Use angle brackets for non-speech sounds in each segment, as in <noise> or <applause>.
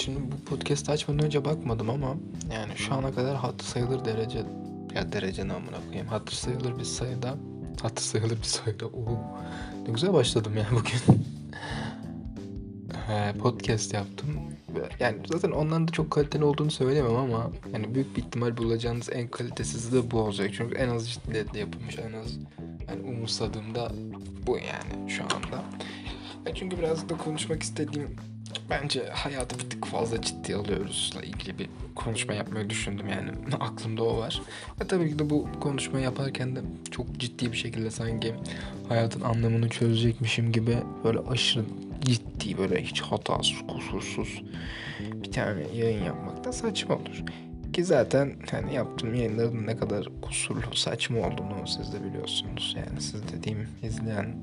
Şimdi bu podcast açmadan önce bakmadım ama yani şu ana kadar hatır sayılır derece ya derece namına koyayım. Hatır sayılır bir sayıda hatır sayılır bir sayıda. Oo. Ne güzel başladım ya bugün. <laughs> Podcast yaptım. Yani zaten onların da çok kaliteli olduğunu söyleyemem ama yani büyük bir ihtimal bulacağınız en kalitesiz de bu olacak. Çünkü en az ciddiyetle yapılmış, en az yani umursadığımda bu yani şu anda. Ya çünkü biraz da konuşmak istediğim bence hayatı bir tık fazla ciddi alıyoruzla ilgili bir konuşma yapmayı düşündüm yani <laughs> aklımda o var. Ve tabii ki de bu konuşma yaparken de çok ciddi bir şekilde sanki hayatın anlamını çözecekmişim gibi böyle aşırı ciddi böyle hiç hatasız kusursuz bir tane yayın yapmak da saçma olur. Ki zaten hani yaptığım yayınların ne kadar kusurlu, saçma olduğunu siz de biliyorsunuz. Yani siz dediğim izleyen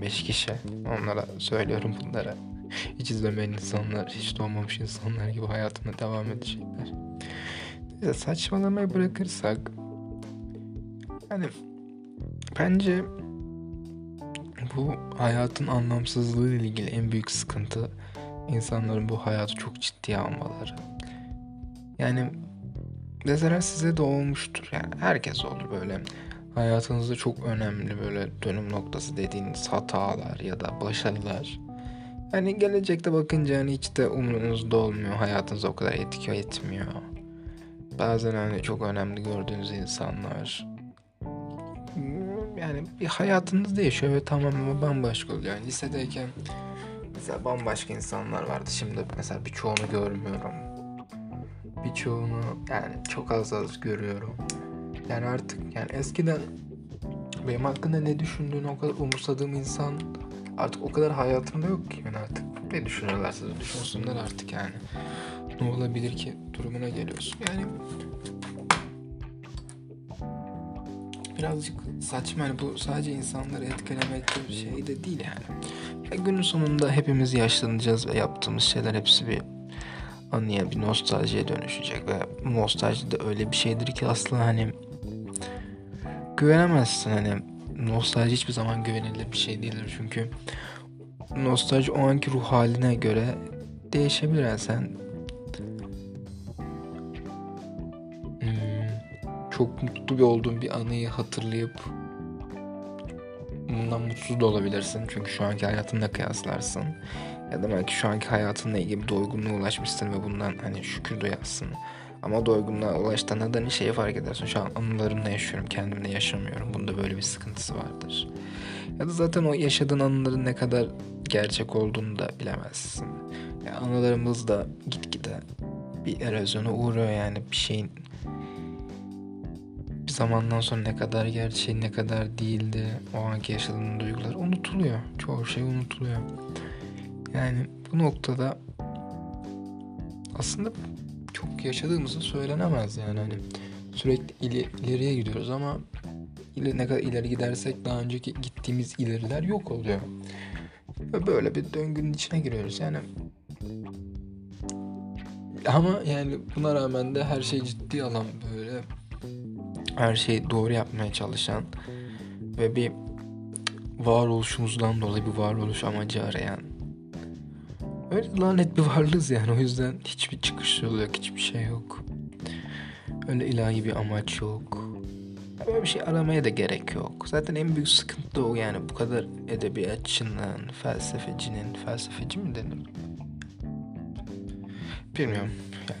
10-15 kişi onlara söylüyorum bunlara. Hiç izlemeyen insanlar, hiç doğmamış insanlar gibi hayatına devam edecekler. Neyse saçmalamayı bırakırsak hani bence bu hayatın anlamsızlığı ile ilgili en büyük sıkıntı insanların bu hayatı çok ciddiye almaları. Yani mesela size de olmuştur. Yani herkes olur böyle. Hayatınızda çok önemli böyle dönüm noktası dediğiniz hatalar ya da başarılar. Hani gelecekte bakınca hani hiç de umurunuzda olmuyor. Hayatınıza o kadar etki etmiyor. Bazen hani çok önemli gördüğünüz insanlar yani bir hayatınız değişiyor ve tamamen bambaşka oluyor. Yani lisedeyken mesela bambaşka insanlar vardı. Şimdi mesela birçoğunu görmüyorum. Birçoğunu yani çok az az görüyorum. Yani artık yani eskiden benim hakkında ne düşündüğünü o kadar umursadığım insan artık o kadar hayatımda yok ki ben artık. Ne düşünürlerse düşünsünler artık yani. Ne olabilir ki durumuna geliyorsun. Yani birazcık saçma hani bu sadece insanları etkilemek bir şey de değil yani. Ya günün sonunda hepimiz yaşlanacağız ve yaptığımız şeyler hepsi bir anıya bir nostaljiye dönüşecek ve nostalji de öyle bir şeydir ki aslında hani güvenemezsin hani nostalji hiçbir zaman güvenilir bir şey değildir çünkü nostalji o anki ruh haline göre değişebilir yani sen çok mutlu bir olduğun bir anıyı hatırlayıp bundan mutsuz da olabilirsin. Çünkü şu anki hayatınla kıyaslarsın. Ya da belki şu anki hayatınla ilgili bir doygunluğa ulaşmışsın ve bundan hani şükür duyarsın. Ama doygunluğa ulaştığında da hani şeyi fark edersin. Şu an anılarımla yaşıyorum, kendimle yaşamıyorum. Bunda böyle bir sıkıntısı vardır. Ya da zaten o yaşadığın anıların ne kadar gerçek olduğunu da bilemezsin. Yani anılarımız da gitgide bir erozyona uğruyor yani bir şeyin bir zamandan sonra ne kadar gerçek ne kadar değildi o anki yaşadığın duygular unutuluyor. Çoğu şey unutuluyor. Yani bu noktada aslında çok yaşadığımızı söylenemez yani hani sürekli ileri, ileriye gidiyoruz ama ne kadar ileri gidersek daha önceki gittiğimiz ileriler yok oluyor. Ve böyle bir döngünün içine giriyoruz yani. Ama yani buna rağmen de her şey ciddi alan böyle her şeyi doğru yapmaya çalışan ve bir varoluşumuzdan dolayı bir varoluş amacı arayan öyle lanet bir varlığız yani. O yüzden hiçbir çıkış yolu yok hiçbir şey yok. Öyle ilahi bir amaç yok. Böyle bir şey aramaya da gerek yok. Zaten en büyük sıkıntı o yani. Bu kadar edebiyatçının felsefecinin felsefeci mi denir bilmiyorum.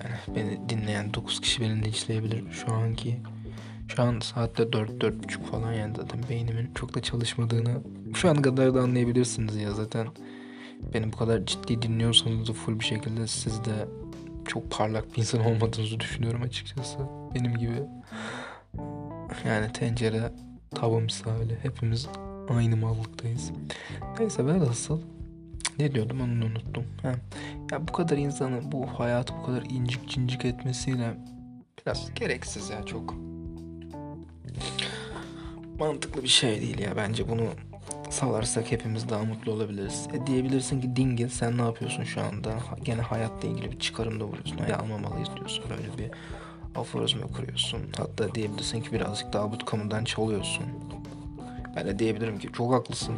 Yani beni dinleyen 9 kişi beni linçleyebilir şu anki şu an saatte 4 4.30 falan yani zaten beynimin çok da çalışmadığını şu an kadar da anlayabilirsiniz ya. Zaten. Beni bu kadar ciddi dinliyorsanız da full bir şekilde siz de çok parlak bir insan olmadığınızı düşünüyorum açıkçası. Benim gibi. Yani tencere tava misali hepimiz aynı mallıktayız. Neyse ben nasıl ne diyordum onu unuttum. Ha. Ya bu kadar insanın bu hayatı bu kadar incik cincik etmesiyle biraz gereksiz ya çok mantıklı bir şey değil ya. Bence bunu salarsak hepimiz daha mutlu olabiliriz. E diyebilirsin ki dingil sen ne yapıyorsun şu anda? Gene hayatla ilgili bir çıkarımda buluyorsun. Hayal almamalıyız diyorsun. Böyle bir aforizma kuruyorsun. Hatta diyebilirsin ki birazcık daha kamudan çalıyorsun. Ben de diyebilirim ki çok haklısın.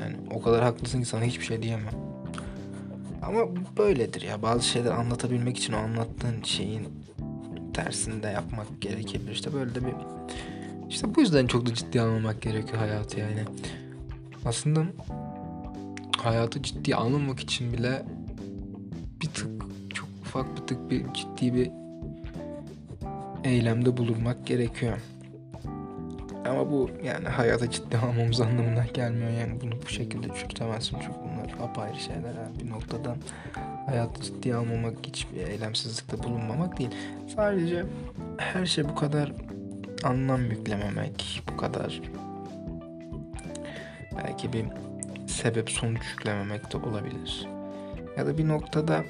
Yani o kadar haklısın ki sana hiçbir şey diyemem. Ama böyledir ya. Bazı şeyler anlatabilmek için o anlattığın şeyin tersinde yapmak gerekebilir. İşte böyle de bir işte bu yüzden çok da ciddi almamak gerekiyor hayatı yani. Aslında hayatı ciddi almamak için bile bir tık çok ufak bir tık bir ciddi bir eylemde bulunmak gerekiyor. Ama bu yani hayata ciddi almamız anlamına gelmiyor yani bunu bu şekilde çürütemezsin çünkü bunlar apayrı şeyler yani bir noktadan hayatı ciddi almamak hiçbir eylemsizlikte bulunmamak değil. Sadece her şey bu kadar anlam yüklememek, bu kadar belki bir sebep sonuç yüklememek de olabilir. Ya da bir noktada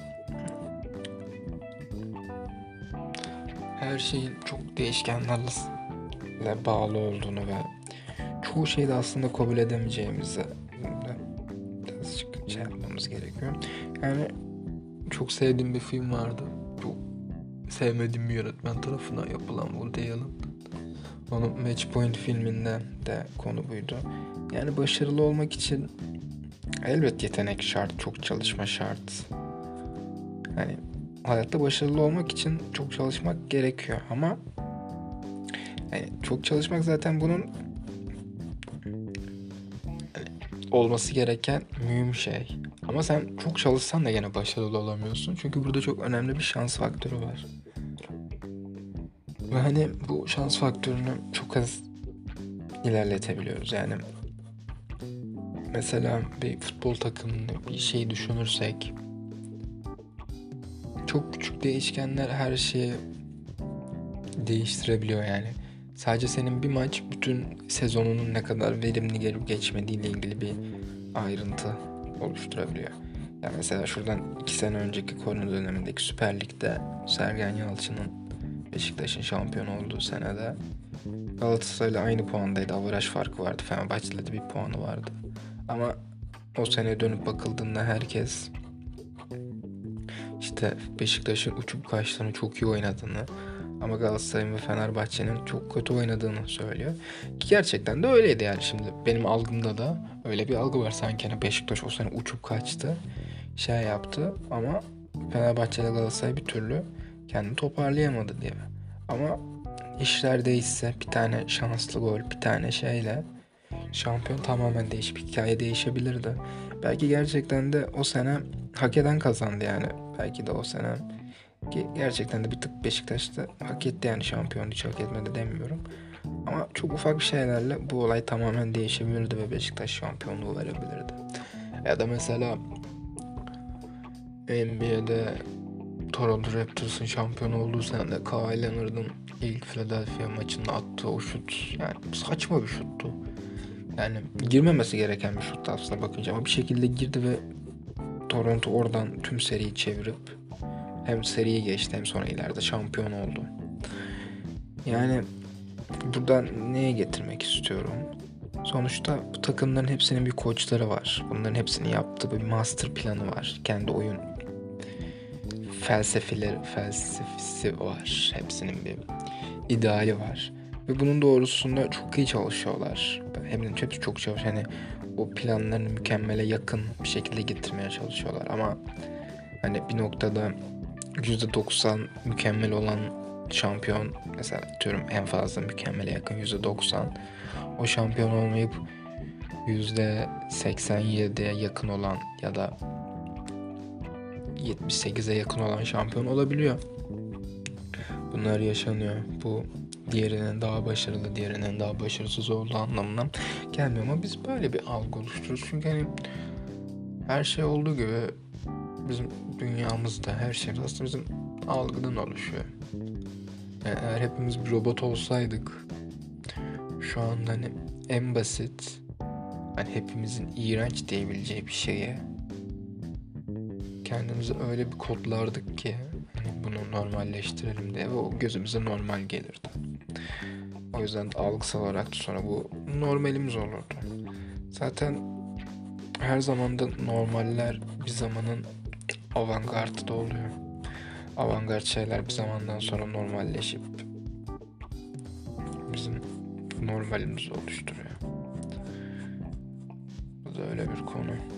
her şeyin çok değişkenlerle bağlı olduğunu ve çoğu şeyde aslında kabul edemeyeceğimizi birazcık şey yapmamız gerekiyor. Yani çok sevdiğim bir film vardı. Çok sevmediğim bir yönetmen tarafından yapılan Woody Allen. Onun Match Point filminde de konu buydu. Yani başarılı olmak için elbet yetenek şart, çok çalışma şart. Hani hayatta başarılı olmak için çok çalışmak gerekiyor ama yani çok çalışmak zaten bunun olması gereken mühim şey. Ama sen çok çalışsan da gene başarılı olamıyorsun. Çünkü burada çok önemli bir şans faktörü var. Ve hani bu şans faktörünü çok az ilerletebiliyoruz. Yani mesela bir futbol takımını bir şey düşünürsek çok küçük değişkenler her şeyi değiştirebiliyor yani. Sadece senin bir maç bütün sezonunun ne kadar verimli gelip geçmediğiyle ilgili bir ayrıntı oluşturabiliyor. Yani mesela şuradan iki sene önceki korona dönemindeki Süper Lig'de Sergen Yalçın'ın Beşiktaş'ın şampiyon olduğu senede Galatasaray'la aynı puandaydı. Avaraj farkı vardı. Fenerbahçe'de de bir puanı vardı. Ama o sene dönüp bakıldığında herkes işte Beşiktaş'ın uçup kaçtığını, çok iyi oynadığını ama Galatasaray'ın ve Fenerbahçe'nin çok kötü oynadığını söylüyor. Ki gerçekten de öyleydi yani şimdi benim algımda da öyle bir algı var sanki hani Beşiktaş o sene uçup kaçtı şey yaptı ama Fenerbahçe Galatasaray bir türlü kendini toparlayamadı diye. Ama işler değişse bir tane şanslı gol bir tane şeyle şampiyon tamamen değişip hikaye değişebilirdi. Belki gerçekten de o sene hak eden kazandı yani. Belki de o sene ki gerçekten de bir tık Beşiktaş'ta hak etti yani şampiyon hiç hak etmedi demiyorum. Ama çok ufak şeylerle bu olay tamamen değişebilirdi ve Beşiktaş şampiyonluğu verebilirdi. Ya da mesela NBA'de Toronto Raptors'ın şampiyon olduğu senede Kawhi Leonard'ın ilk Philadelphia maçında attığı o şut yani saçma bir şuttu. Yani girmemesi gereken bir şuttu aslında bakınca ama bir şekilde girdi ve Toronto oradan tüm seriyi çevirip hem seriyi geçti hem sonra ileride şampiyon oldu. Yani buradan neye getirmek istiyorum? Sonuçta bu takımların hepsinin bir koçları var. Bunların hepsini yaptığı bir master planı var. Kendi oyun felsefeleri, felsefesi var. Hepsinin bir ideali var. Ve bunun doğrusunda çok iyi çalışıyorlar. Hem de hepsi çok çalışıyor. Hani o planlarını mükemmele yakın bir şekilde getirmeye çalışıyorlar. Ama hani bir noktada %90 mükemmel olan şampiyon mesela diyorum en fazla mükemmele yakın %90 o şampiyon olmayıp %87'ye yakın olan ya da 78'e yakın olan şampiyon olabiliyor. Bunlar yaşanıyor. Bu diğerinin daha başarılı, diğerinin daha başarısız olduğu anlamına gelmiyor ama biz böyle bir algı oluşturuyoruz. Çünkü hani her şey olduğu gibi bizim dünyamızda her şey aslında bizim algıdan oluşuyor. Yani eğer hepimiz bir robot olsaydık şu anda hani en basit hani hepimizin iğrenç diyebileceği bir şeye kendimizi öyle bir kodlardık ki hani bunu normalleştirelim diye ve o gözümüze normal gelirdi. O yüzden algısal olarak sonra bu normalimiz olurdu. Zaten her zaman da normaller bir zamanın avantgardı da oluyor. Avantgard şeyler bir zamandan sonra normalleşip bizim normalimizi oluşturuyor. Bu da öyle bir konu.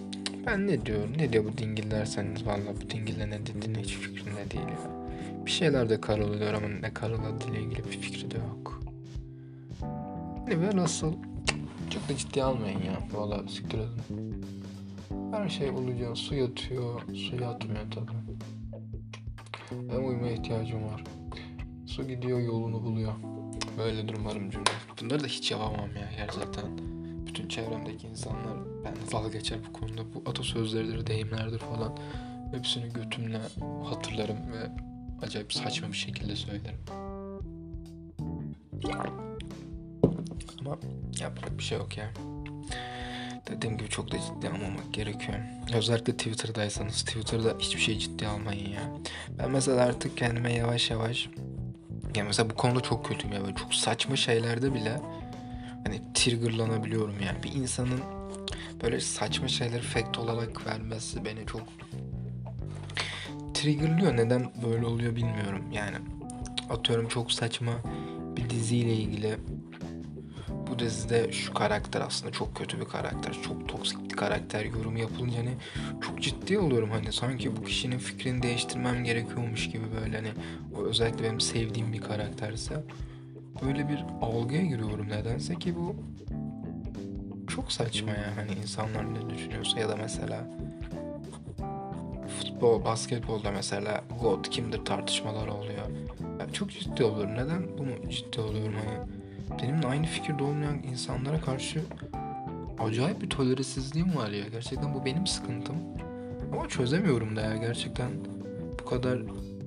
Ben ne diyorum? Ne diyor bu dingil derseniz valla bu dingille ne dediğine hiç fikrimde değil ya. Bir şeyler de karalıyor ama ne karaladığı ilgili bir fikri de yok. Ne ve nasıl? Çok da ciddiye almayın ya. Valla siktir edin. Her şey oluyor. Su yatıyor. Su yatmıyor tabi. Benim uyumaya ihtiyacım var. Su gidiyor yolunu buluyor. Böyle durumlarım cümle. Bunları da hiç yapamam ya gerçekten. Bütün çevremdeki insanlar ben dalga geçer bu konuda. Bu atasözleridir, deyimlerdir falan. Hepsini götümle hatırlarım ve acayip saçma bir şekilde söylerim. Ama yapacak bir şey yok ya. Dediğim gibi çok da ciddi almamak gerekiyor. Özellikle Twitter'daysanız Twitter'da hiçbir şey ciddi almayın ya. Ben mesela artık kendime yavaş yavaş yani mesela bu konuda çok kötüyüm ya. Böyle çok saçma şeylerde bile hani triggerlanabiliyorum yani. Bir insanın böyle saçma şeyleri fact olarak vermesi beni çok triggerlıyor. Neden böyle oluyor bilmiyorum. Yani atıyorum çok saçma bir diziyle ilgili bu dizide şu karakter aslında çok kötü bir karakter. Çok toksik bir karakter yorumu yapılınca hani çok ciddi oluyorum hani sanki bu kişinin fikrini değiştirmem gerekiyormuş gibi böyle hani o özellikle benim sevdiğim bir karakterse böyle bir algıya giriyorum nedense ki bu çok saçma ya hani insanlar ne düşünüyorsa ya da mesela futbol, basketbolda mesela God kimdir tartışmalar oluyor. Yani çok ciddi oluyorum. Neden bunu ciddi oluyorum hani? Benimle aynı fikirde olmayan insanlara karşı acayip bir toleransizliğim var ya. Gerçekten bu benim sıkıntım. Ama çözemiyorum da ya gerçekten bu kadar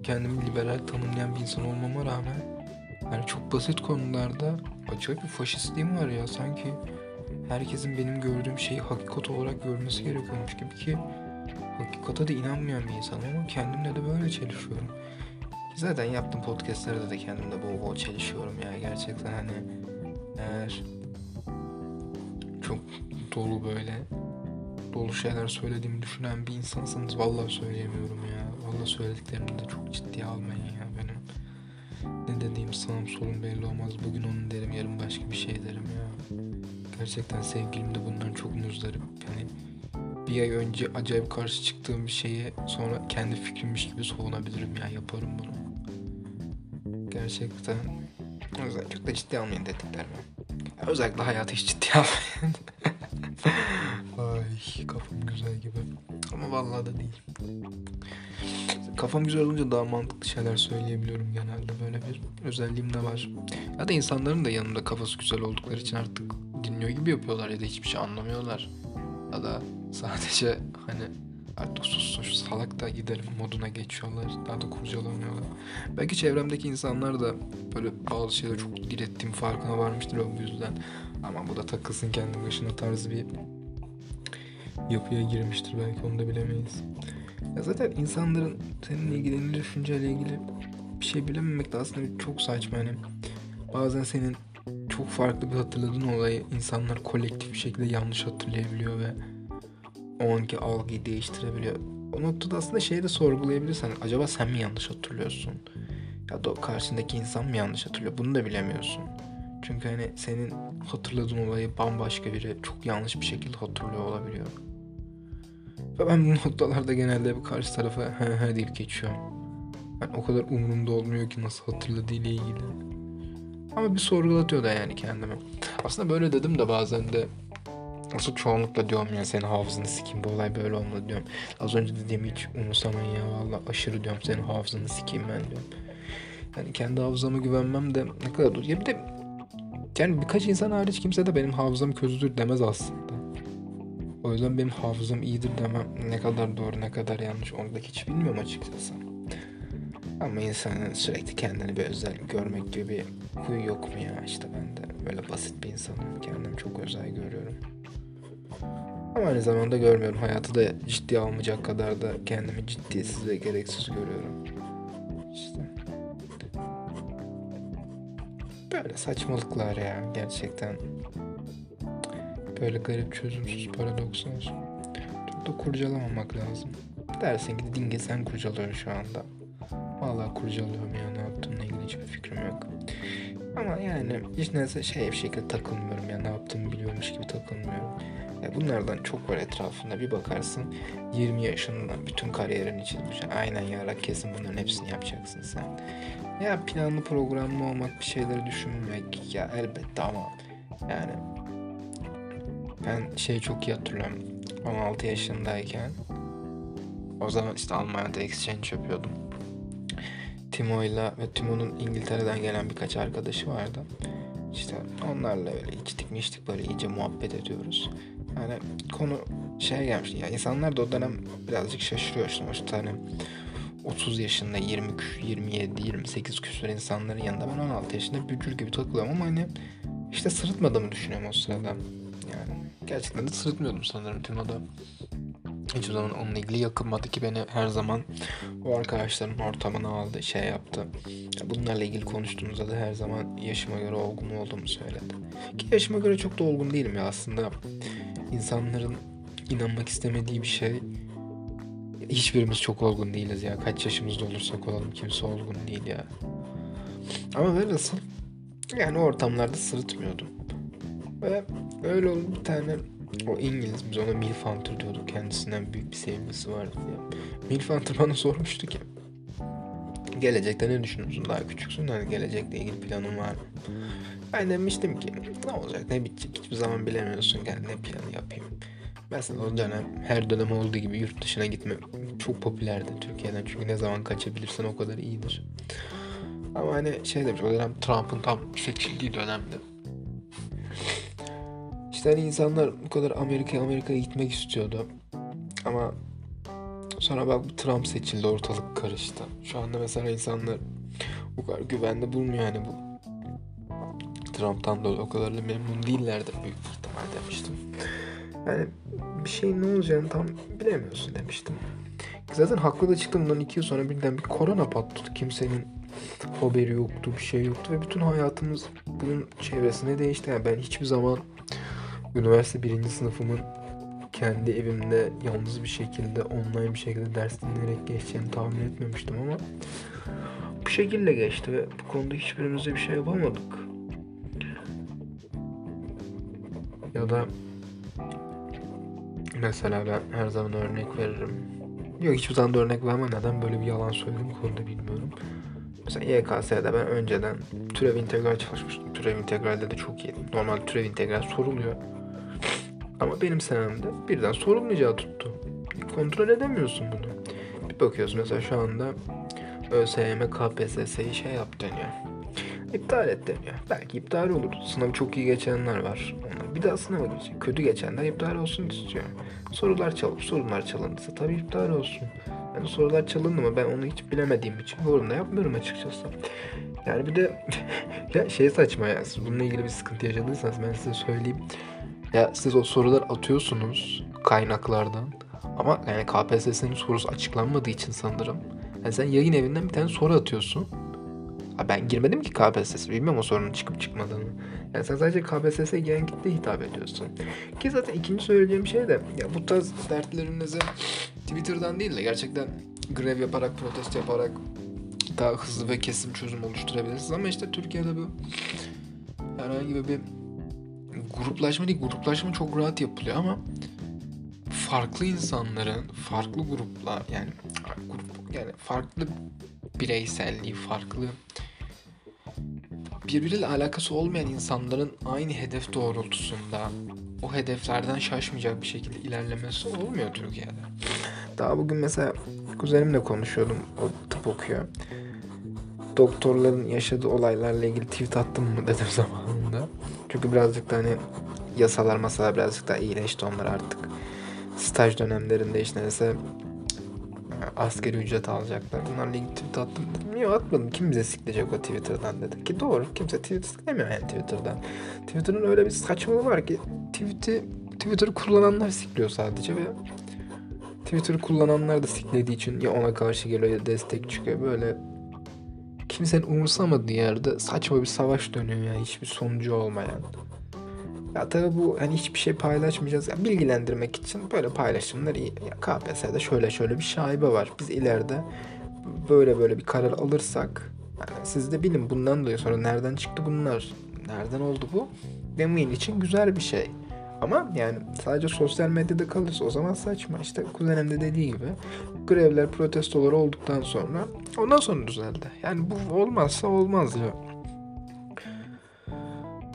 kendimi liberal tanımlayan bir insan olmama rağmen yani çok basit konularda acayip bir faşistliğim var ya. Sanki herkesin benim gördüğüm şeyi hakikat olarak görmesi gerekiyormuş gibi ki hakikate de inanmayan bir insanım ama kendimle de böyle çelişiyorum. Zaten yaptığım podcastlerde de kendimle bol bol çelişiyorum ya. Gerçekten hani eğer çok dolu böyle dolu şeyler söylediğimi düşünen bir insansanız vallahi söyleyemiyorum ya. Vallahi söylediklerimi de çok ciddiye almayın ya benim. Ne dediğim sağım solum belli olmaz. Bugün onu derim yarın başka bir şey derim ya. Gerçekten sevgilim de bundan çok muzdarip. Yani bir ay önce acayip karşı çıktığım bir şeye sonra kendi fikrimmiş gibi savunabilirim ya yaparım bunu. Gerçekten o yüzden çok da ciddi almayın dediklerimi. Özellikle hayatı hiç ciddi almayın. <laughs> Ay kafam güzel gibi. Ama vallahi da değil. Kafam güzel olunca daha mantıklı şeyler söyleyebiliyorum genelde. Böyle bir özelliğim de var. Ya da insanların da yanımda kafası güzel oldukları için artık dinliyor gibi yapıyorlar ya da hiçbir şey anlamıyorlar. Ya da sadece hani artık sus sus salak da gidelim moduna geçiyorlar. Daha da kurcalamıyorlar. Belki çevremdeki insanlar da böyle bazı şeyleri çok direttiğim farkına varmıştır o yüzden. Ama bu da takılsın kendi başına tarzı bir yapıya girmiştir belki onu da bilemeyiz. Ya zaten insanların seninle ilgili ne düşünceyle ilgili bir şey bilememek de aslında çok saçma hani. Bazen senin çok farklı bir hatırladığın olayı insanlar kolektif bir şekilde yanlış hatırlayabiliyor ve o anki algıyı değiştirebiliyor. O noktada aslında şeyi de sorgulayabilirsen acaba sen mi yanlış hatırlıyorsun? Ya da karşındaki insan mı yanlış hatırlıyor? Bunu da bilemiyorsun. Çünkü hani senin hatırladığın olayı bambaşka biri çok yanlış bir şekilde hatırlıyor olabiliyor. Ve ben bu <laughs> noktalarda genelde bir karşı tarafa he he deyip geçiyorum. Yani o kadar umurumda olmuyor ki nasıl hatırladığı ile ilgili. Ama bir sorgulatıyor da yani kendimi. Aslında böyle dedim de bazen de Asıl çoğunlukla diyorum ya senin hafızanı sikeyim bu olay böyle olmadı diyorum. Az önce dediğimi hiç umursamayın ya valla aşırı diyorum senin hafızanı sikeyim ben diyorum. Yani kendi hafızama güvenmem de ne kadar doğru. Ya bir de yani birkaç insan hariç kimse de benim hafızam kötüdür demez aslında. O yüzden benim hafızam iyidir demem ne kadar doğru ne kadar yanlış onu da hiç bilmiyorum açıkçası. Ama insanın sürekli kendini bir özel görmek gibi bir huy yok mu ya işte ben de böyle basit bir insanım kendimi çok özel görüyorum. Ama aynı zamanda görmüyorum. Hayatı da ciddiye almayacak kadar da kendimi ciddiyetsiz ve gereksiz görüyorum. İşte. Böyle saçmalıklar ya gerçekten. Böyle garip çözümsüz paradokslar. Çok da kurcalamamak lazım. Dersin ki dinge sen kurcalıyorsun şu anda. Vallahi kurcalıyorum ya ne yaptığımla ilgili hiçbir fikrim yok. Ama yani hiç neyse şey bir şekilde takılmıyorum ya ne yaptığımı biliyormuş gibi takılmıyorum. Ya bunlardan çok var etrafında. Bir bakarsın 20 yaşından bütün kariyerini çizmiş. Aynen ya kesin bunların hepsini yapacaksın sen. Ya planlı programlı olmak bir şeyleri düşünmek ya elbette ama yani ben şey çok iyi hatırlıyorum. 16 yaşındayken o zaman işte Almanya'da exchange yapıyordum. Timo'yla ve Timo'nun İngiltere'den gelen birkaç arkadaşı vardı. İşte onlarla böyle içtik mi içtik böyle iyice muhabbet ediyoruz. Yani konu şey gelmiş ya insanlar da o dönem birazcık şaşırıyor o tane 30 yaşında 20 27 28 küsur insanların yanında ben 16 yaşında bücür gibi takılıyorum ama hani işte sırıtmadığımı düşünüyorum o sırada. Yani gerçekten de sırıtmıyordum sanırım Timo'da. Hiçbir zaman onunla ilgili yakınmadı ki beni her zaman o arkadaşların ortamına aldı, şey yaptı. Bunlarla ilgili konuştuğumuzda da her zaman yaşıma göre olgun olduğumu söyledi. Ki yaşıma göre çok da olgun değilim ya aslında. İnsanların inanmak istemediği bir şey. Hiçbirimiz çok olgun değiliz ya. Kaç yaşımızda olursak olalım kimse olgun değil ya. Ama ben nasıl? Yani ortamlarda sırıtmıyordum. Ve öyle oldu bir tane o İngiliz biz ona Milf Hunter diyorduk. Kendisinden büyük bir sevgisi vardı diye. Milf Hunter bana sormuştu ki gelecekte ne düşünüyorsun daha küçüksün hani gelecekle ilgili planın var mı? Ben demiştim ki ne olacak ne bitecek hiçbir zaman bilemiyorsun gel ne planı yapayım. Mesela o dönem her dönem olduğu gibi yurt dışına gitme çok popülerdi Türkiye'den çünkü ne zaman kaçabilirsen o kadar iyidir. Ama hani şey demiş o dönem Trump'ın tam seçildiği dönemde işte hani insanlar bu kadar Amerika'ya Amerika'ya gitmek istiyordu. Ama sonra bak Trump seçildi ortalık karıştı. Şu anda mesela insanlar bu kadar güvende bulmuyor yani bu Trump'tan da o kadar da memnun değillerdir büyük ihtimal demiştim. Yani bir şeyin ne olacağını tam bilemiyorsun demiştim. Zaten haklı da çıktım bundan iki yıl sonra birden bir korona patladı. Kimsenin haberi yoktu, bir şey yoktu ve bütün hayatımız bunun çevresine değişti. Yani ben hiçbir zaman üniversite birinci sınıfımın kendi evimde yalnız bir şekilde online bir şekilde ders dinleyerek geçeceğini tahmin etmemiştim ama bu şekilde geçti ve bu konuda hiçbirimiz bir şey yapamadık. Ya da mesela ben her zaman örnek veririm. Yok hiçbir zaman da örnek vermem. Neden böyle bir yalan söyledim konuda bilmiyorum. Mesela YKS'de ben önceden türev integral çalışmıştım. Türev integralde de çok iyiydim. Normal türev integral soruluyor. Ama benim senemde birden sorulmayacağı tuttu. Kontrol edemiyorsun bunu. Bir bakıyorsun mesela şu anda ÖSYM KPSS'yi şey yap deniyor. İptal et deniyor. Belki iptal olur. Sınavı çok iyi geçenler var. Bir daha sınava girecek. Kötü geçenler iptal olsun istiyor. Sorular çalıp sorular çalındıysa tabii iptal olsun. Yani sorular çalındı mı ben onu hiç bilemediğim için yorum yapmıyorum açıkçası. Yani bir de <laughs> ya şey saçma ya siz bununla ilgili bir sıkıntı yaşadıysanız ben size söyleyeyim. Ya siz o sorular atıyorsunuz kaynaklardan. Ama yani KPSS'nin sorusu açıklanmadığı için sanırım. Yani sen yayın evinden bir tane soru atıyorsun. Ha ben girmedim ki KPSS. Bilmiyorum o sorunun çıkıp çıkmadığını. Yani sen sadece KPSS'ye giren kitleye hitap ediyorsun. Ki zaten ikinci söyleyeceğim şey de ya bu tarz dertlerinizi Twitter'dan değil de gerçekten grev yaparak, protesto yaparak daha hızlı ve kesin çözüm oluşturabilirsiniz. Ama işte Türkiye'de bu herhangi bir gruplaşma değil gruplaşma çok rahat yapılıyor ama farklı insanların farklı gruplar yani grup yani farklı bireyselliği farklı birbiriyle alakası olmayan insanların aynı hedef doğrultusunda o hedeflerden şaşmayacak bir şekilde ilerlemesi olmuyor Türkiye'de. Daha bugün mesela kuzenimle konuşuyordum. O tıp okuyor. Doktorların yaşadığı olaylarla ilgili tweet attım mı dedim <laughs> zamanında. Çünkü birazcık da hani yasalar masalar birazcık daha iyileşti onlar artık. Staj dönemlerinde işte mesela askeri ücret alacaklar. Bunlarla ilgili tweet attım. Dedim, Yok atmadım. Kim bize sikleyecek o Twitter'dan dedi. Ki doğru. Kimse Twitter siklemiyor yani Twitter'dan. Twitter'ın öyle bir saçmalığı var ki tweet'i Twitter kullananlar sikliyor sadece ve Twitter kullananlar da siklediği için ya ona karşı geliyor ya destek çıkıyor. Böyle kimsenin umursamadığı yerde saçma bir savaş dönüyor yani hiçbir sonucu olmayan. Ya tabii bu hani hiçbir şey paylaşmayacağız. Ya bilgilendirmek için böyle paylaşımlar iyi. Ya KPSS'de şöyle şöyle bir şaibe var. Biz ileride böyle böyle bir karar alırsak yani siz de bilin bundan dolayı sonra nereden çıktı bunlar? Nereden oldu bu? Demeyin için güzel bir şey. Ama yani sadece sosyal medyada kalırsa o zaman saçma. İşte kuzenim de dediği gibi grevler, protestolar olduktan sonra ondan sonra düzeldi. Yani bu olmazsa olmaz ya.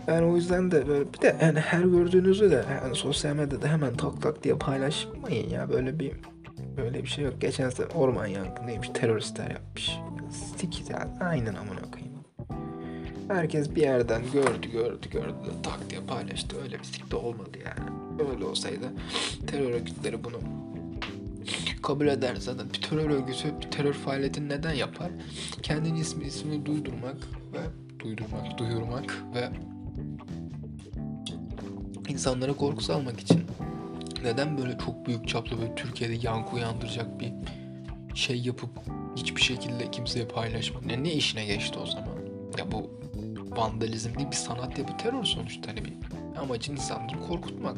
Yani o yüzden de böyle bir de yani her gördüğünüzü de yani sosyal medyada hemen tak tak diye paylaşmayın ya böyle bir böyle bir şey yok. Geçen sene orman yangınıymış teröristler yapmış. Stik yani aynen amına. Herkes bir yerden gördü gördü gördü tak diye paylaştı. Öyle bir sik de olmadı yani. Öyle olsaydı terör örgütleri bunu kabul eder zaten. Bir terör örgütü bir terör faaliyetini neden yapar? Kendini ismi ismini duydurmak ve duydurmak, duyurmak ve insanlara korku salmak için. Neden böyle çok büyük çaplı ve Türkiye'de yankı uyandıracak bir şey yapıp hiçbir şekilde kimseye paylaşmak? Ne, ne işine geçti o zaman? Ya bu vandalizm değil bir sanat ya bu terör sonuçta hani bir amacın insanları korkutmak.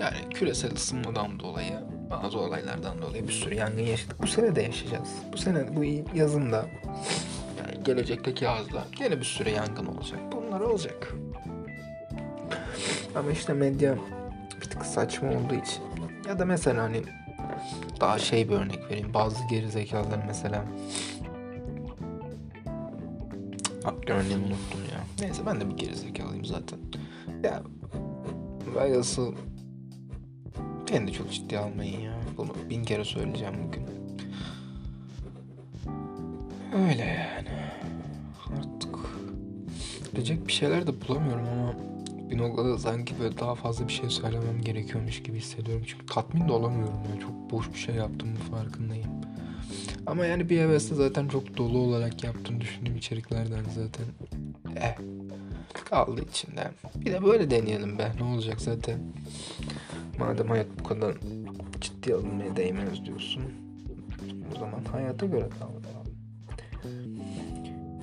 Yani küresel ısınmadan dolayı bazı olaylardan dolayı bir sürü yangın yaşadık. Bu sene de yaşayacağız. Bu sene bu yazında yani gelecekteki yazda gene bir sürü yangın olacak. Bunlar olacak. Ama işte medya bir tık saçma olduğu için ya da mesela hani daha şey bir örnek vereyim. Bazı geri mesela örneğimi unuttum ya. Neyse ben de bir geri zekalıyım zaten. Ya beni de çok ciddi almayın ya. Bunu bin kere söyleyeceğim bugün. Öyle yani. Artık diyecek bir şeyler de bulamıyorum ama bir noktada sanki böyle daha fazla bir şey söylemem gerekiyormuş gibi hissediyorum. Çünkü tatmin de olamıyorum ya. Çok boş bir şey yaptığımın farkındayım. Ama yani bir hevesle zaten çok dolu olarak yaptığını düşündüğüm içeriklerden zaten eh kaldı içinde. Bir de böyle deneyelim be. Ne olacak zaten. Madem hayat bu kadar ciddi alınmaya değmez diyorsun. O zaman hayata göre davranalım.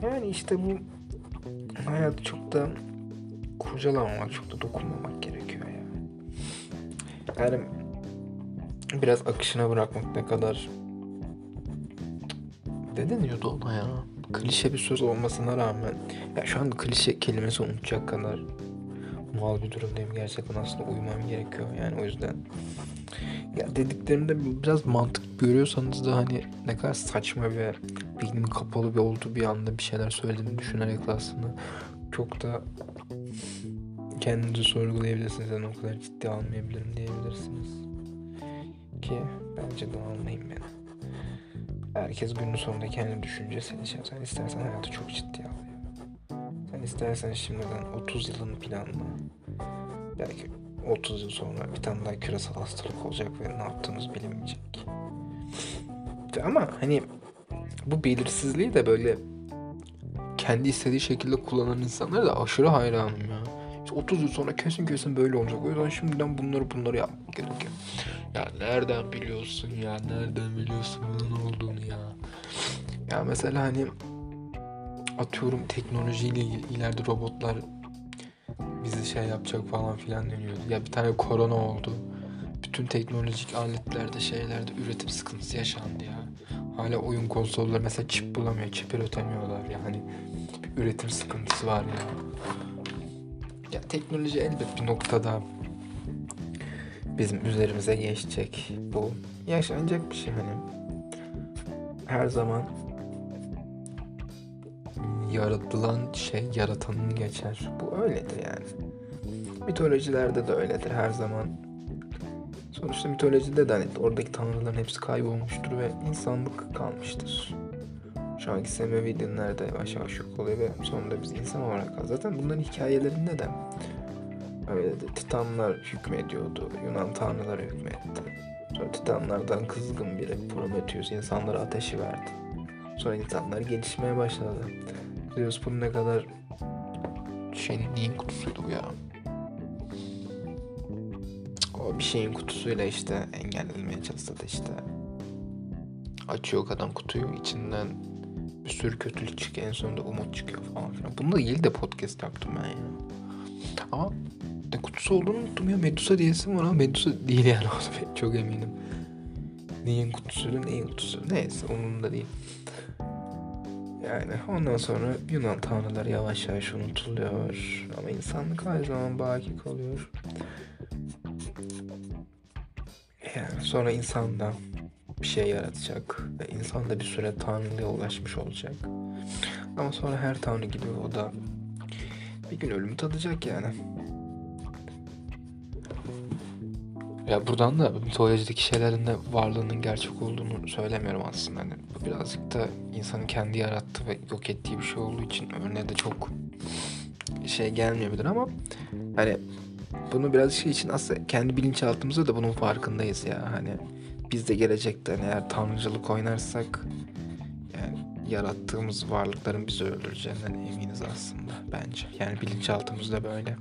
Yani işte bu hayat çok da kurcalamamak, çok da dokunmamak gerekiyor ya. Yani biraz akışına bırakmak ne kadar ne deniyordu ona ya? Klişe bir söz olmasına rağmen ya şu an klişe kelimesi unutacak kadar mal bir durumdayım. Gerçekten aslında uyumam gerekiyor. Yani o yüzden ya dediklerimde biraz mantık görüyorsanız da hani ne kadar saçma ve beynimin kapalı bir olduğu bir anda bir şeyler söylediğimi düşünerek aslında çok da kendinizi sorgulayabilirsiniz. Yani o kadar ciddi almayabilirim diyebilirsiniz. Ki bence de almayın beni. Herkes günün sonunda kendi düşüncesini yaşar. Sen istersen hayatı çok ciddi al. Sen istersen şimdiden 30 yılın planla. Belki 30 yıl sonra bir tane daha küresel hastalık olacak ve ne yaptığınız bilinmeyecek. Ama hani bu belirsizliği de böyle kendi istediği şekilde kullanan insanlara da aşırı hayranım ya. İşte 30 yıl sonra kesin kesin böyle olacak. O yüzden şimdiden bunları bunları yapmak gerekiyor. Ya nereden biliyorsun ya? Nereden biliyorsun bunun olduğunu ya? Ya mesela hani atıyorum teknolojiyle ileride robotlar bizi şey yapacak falan filan deniyordu. Ya bir tane korona oldu. Bütün teknolojik aletlerde şeylerde üretim sıkıntısı yaşandı ya. Hala oyun konsolları mesela çip bulamıyor, çip üretemiyorlar yani. Bir üretim sıkıntısı var ya. Ya teknoloji elbet bir noktada bizim üzerimize geçecek. Bu yaşanacak bir şey hani. Her zaman yaratılan şey yaratanın geçer. Bu öyledir yani. Mitolojilerde de öyledir her zaman. Sonuçta mitolojide de hani oradaki tanrıların hepsi kaybolmuştur ve insanlık kalmıştır. Şu anki Semevi dinlerde yavaş yavaş yok oluyor ve sonunda biz insan olarak kalıyoruz. Zaten bunların hikayelerinde de öyle de Titanlar hükmediyordu. Yunan tanrıları hükmetti. Sonra Titanlardan kızgın biri Prometheus insanlara ateşi verdi. Sonra insanlar gelişmeye başladı. Zeus bunun ne kadar şeyin neyin kutusuydu bu ya? O bir şeyin kutusuyla işte engellenmeye çalıştı işte. Açıyor adam kutuyu içinden bir sürü kötülük çıkıyor en sonunda umut çıkıyor falan filan. Bununla ilgili de podcast yaptım ben ya. Ama ne kutusu olduğunu unuttum ya. Medusa diyesim var ama Medusa değil yani çok eminim. Neyin kutusu neyin kutusu neyse umurumda değil. Yani ondan sonra Yunan tanrıları yavaş yavaş unutuluyor. Ama insanlık her zaman baki kalıyor. Yani sonra insan da bir şey yaratacak. Ve insan da bir süre tanrılığa ulaşmış olacak. Ama sonra her tanrı gibi o da bir gün ölümü tadacak yani. Ya buradan da mitolojideki şeylerin de varlığının gerçek olduğunu söylemiyorum aslında. Hani bu birazcık da insanın kendi yarattığı ve yok ettiği bir şey olduğu için örneğe de çok şey gelmeyebilir ama hani bunu biraz şey için aslında kendi bilinçaltımızda da bunun farkındayız ya. Hani biz de gelecekte hani eğer tanrıcılık oynarsak yani yarattığımız varlıkların bizi öldüreceğinden eminiz aslında bence. Yani bilinçaltımızda böyle.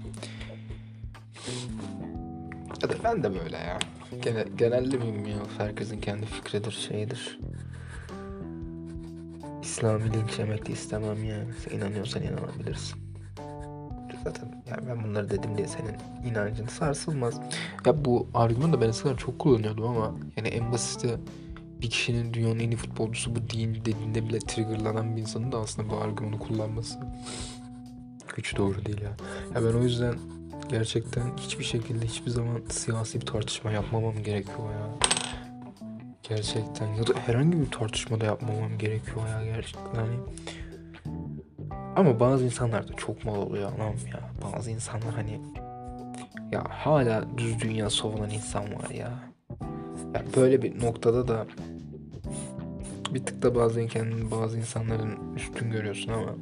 Ya da ben de böyle ya. Genel, genelde ya? Herkesin kendi fikridir, şeyidir. İslami linç yemek de istemem yani. Sen inanıyorsan inanabilirsin. Zaten yani ben bunları dedim diye senin inancın sarsılmaz. Ya bu argümanı da ben eskiden çok kullanıyordum ama yani en basiti bir kişinin dünyanın en iyi futbolcusu bu değil dediğinde bile triggerlanan bir insanın da aslında bu argümanı kullanması hiç doğru değil ya. Ya ben o yüzden gerçekten hiçbir şekilde hiçbir zaman siyasi bir tartışma yapmamam gerekiyor ya. Gerçekten ya da herhangi bir tartışmada yapmamam gerekiyor ya gerçekten. Hani ama bazı insanlar da çok mal oluyor anam ya. Bazı insanlar hani ya hala düz dünya savunan insan var ya. ya böyle bir noktada da bir tık da bazen kendini bazı insanların üstün görüyorsun ama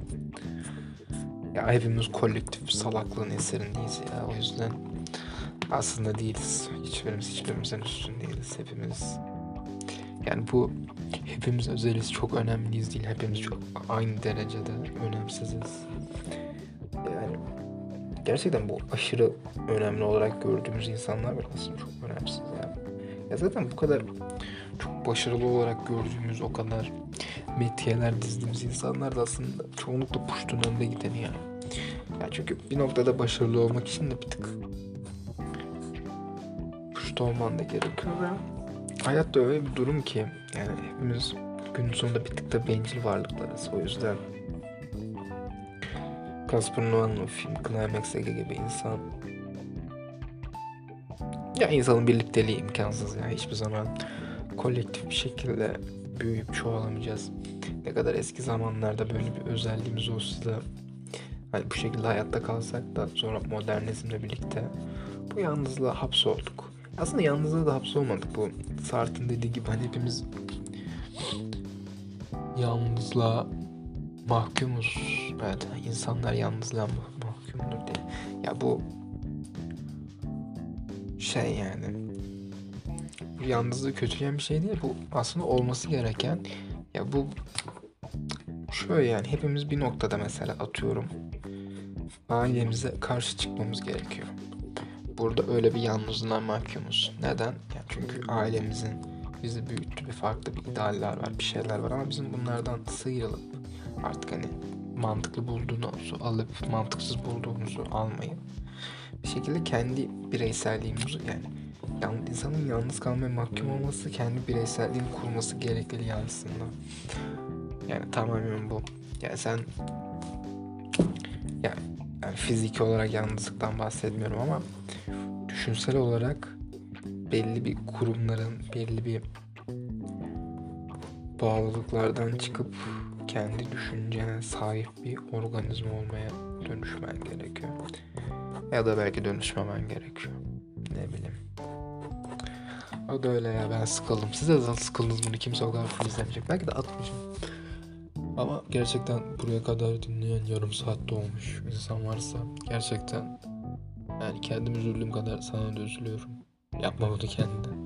ya hepimiz kolektif salaklığın eserindeyiz ya. O yüzden aslında değiliz. Hiçbirimiz hiçbirimizden üstün değiliz. Hepimiz yani bu hepimiz özeliz. Çok önemliyiz değil. Hepimiz çok aynı derecede önemsiziz. Yani gerçekten bu aşırı önemli olarak gördüğümüz insanlar var aslında çok önemsiz yani. Ya zaten bu kadar çok başarılı olarak gördüğümüz o kadar metiyeler dizdiğimiz insanlar da aslında çoğunlukla puştun önde gideni yani. yani. çünkü bir noktada başarılı olmak için de bir tık puşt olman da gerekiyor ve hayatta öyle bir durum ki yani hepimiz günün sonunda bir tık da bencil varlıklarız. O yüzden Casper Nolan'ın film Climax'e gibi insan ya insanın birlikteliği imkansız ya hiçbir zaman kolektif bir şekilde büyüyüp çoğalamayacağız. Ne kadar eski zamanlarda böyle bir özelliğimiz olsa da hani bu şekilde hayatta kalsak da sonra modernizmle birlikte bu yalnızlığa hapsolduk. Aslında yalnızlığa da hapsolmadık. Bu Sartre'ın dediği gibi hani hepimiz yalnızlığa mahkumuz. Evet insanlar yalnızlığa mahkumdur diye. Ya bu şey yani bu yalnızlığı kötüleyen bir şey değil. Bu aslında olması gereken ya bu şöyle yani hepimiz bir noktada mesela atıyorum ailemize karşı çıkmamız gerekiyor. Burada öyle bir yalnızlığa mahkumuz. Neden? Yani çünkü ailemizin bizi büyüttü bir farklı bir idealler var, bir şeyler var ama bizim bunlardan sıyrılıp artık hani mantıklı bulduğunuzu alıp mantıksız bulduğunuzu almayın. Bir şekilde kendi bireyselliğimizi yani yani insanın yalnız kalmaya mahkum olması kendi bireyselliğini kurması gerekli aslında. Yani tamamen bu. Yani sen yani, yani fiziki olarak yalnızlıktan bahsetmiyorum ama düşünsel olarak belli bir kurumların belli bir bağlılıklardan çıkıp kendi düşüncene sahip bir organizma olmaya dönüşmen gerekiyor. Ya da belki dönüşmemen gerekiyor. Ne bileyim. O da öyle ya ben sıkıldım. Siz de zaten sıkıldınız bunu kimse o kadar izlemeyecek. Belki de atmışım. Ama gerçekten buraya kadar dinleyen yarım saatte olmuş insan varsa gerçekten yani kendim üzüldüğüm kadar sana da üzülüyorum. Yapma bunu kendine.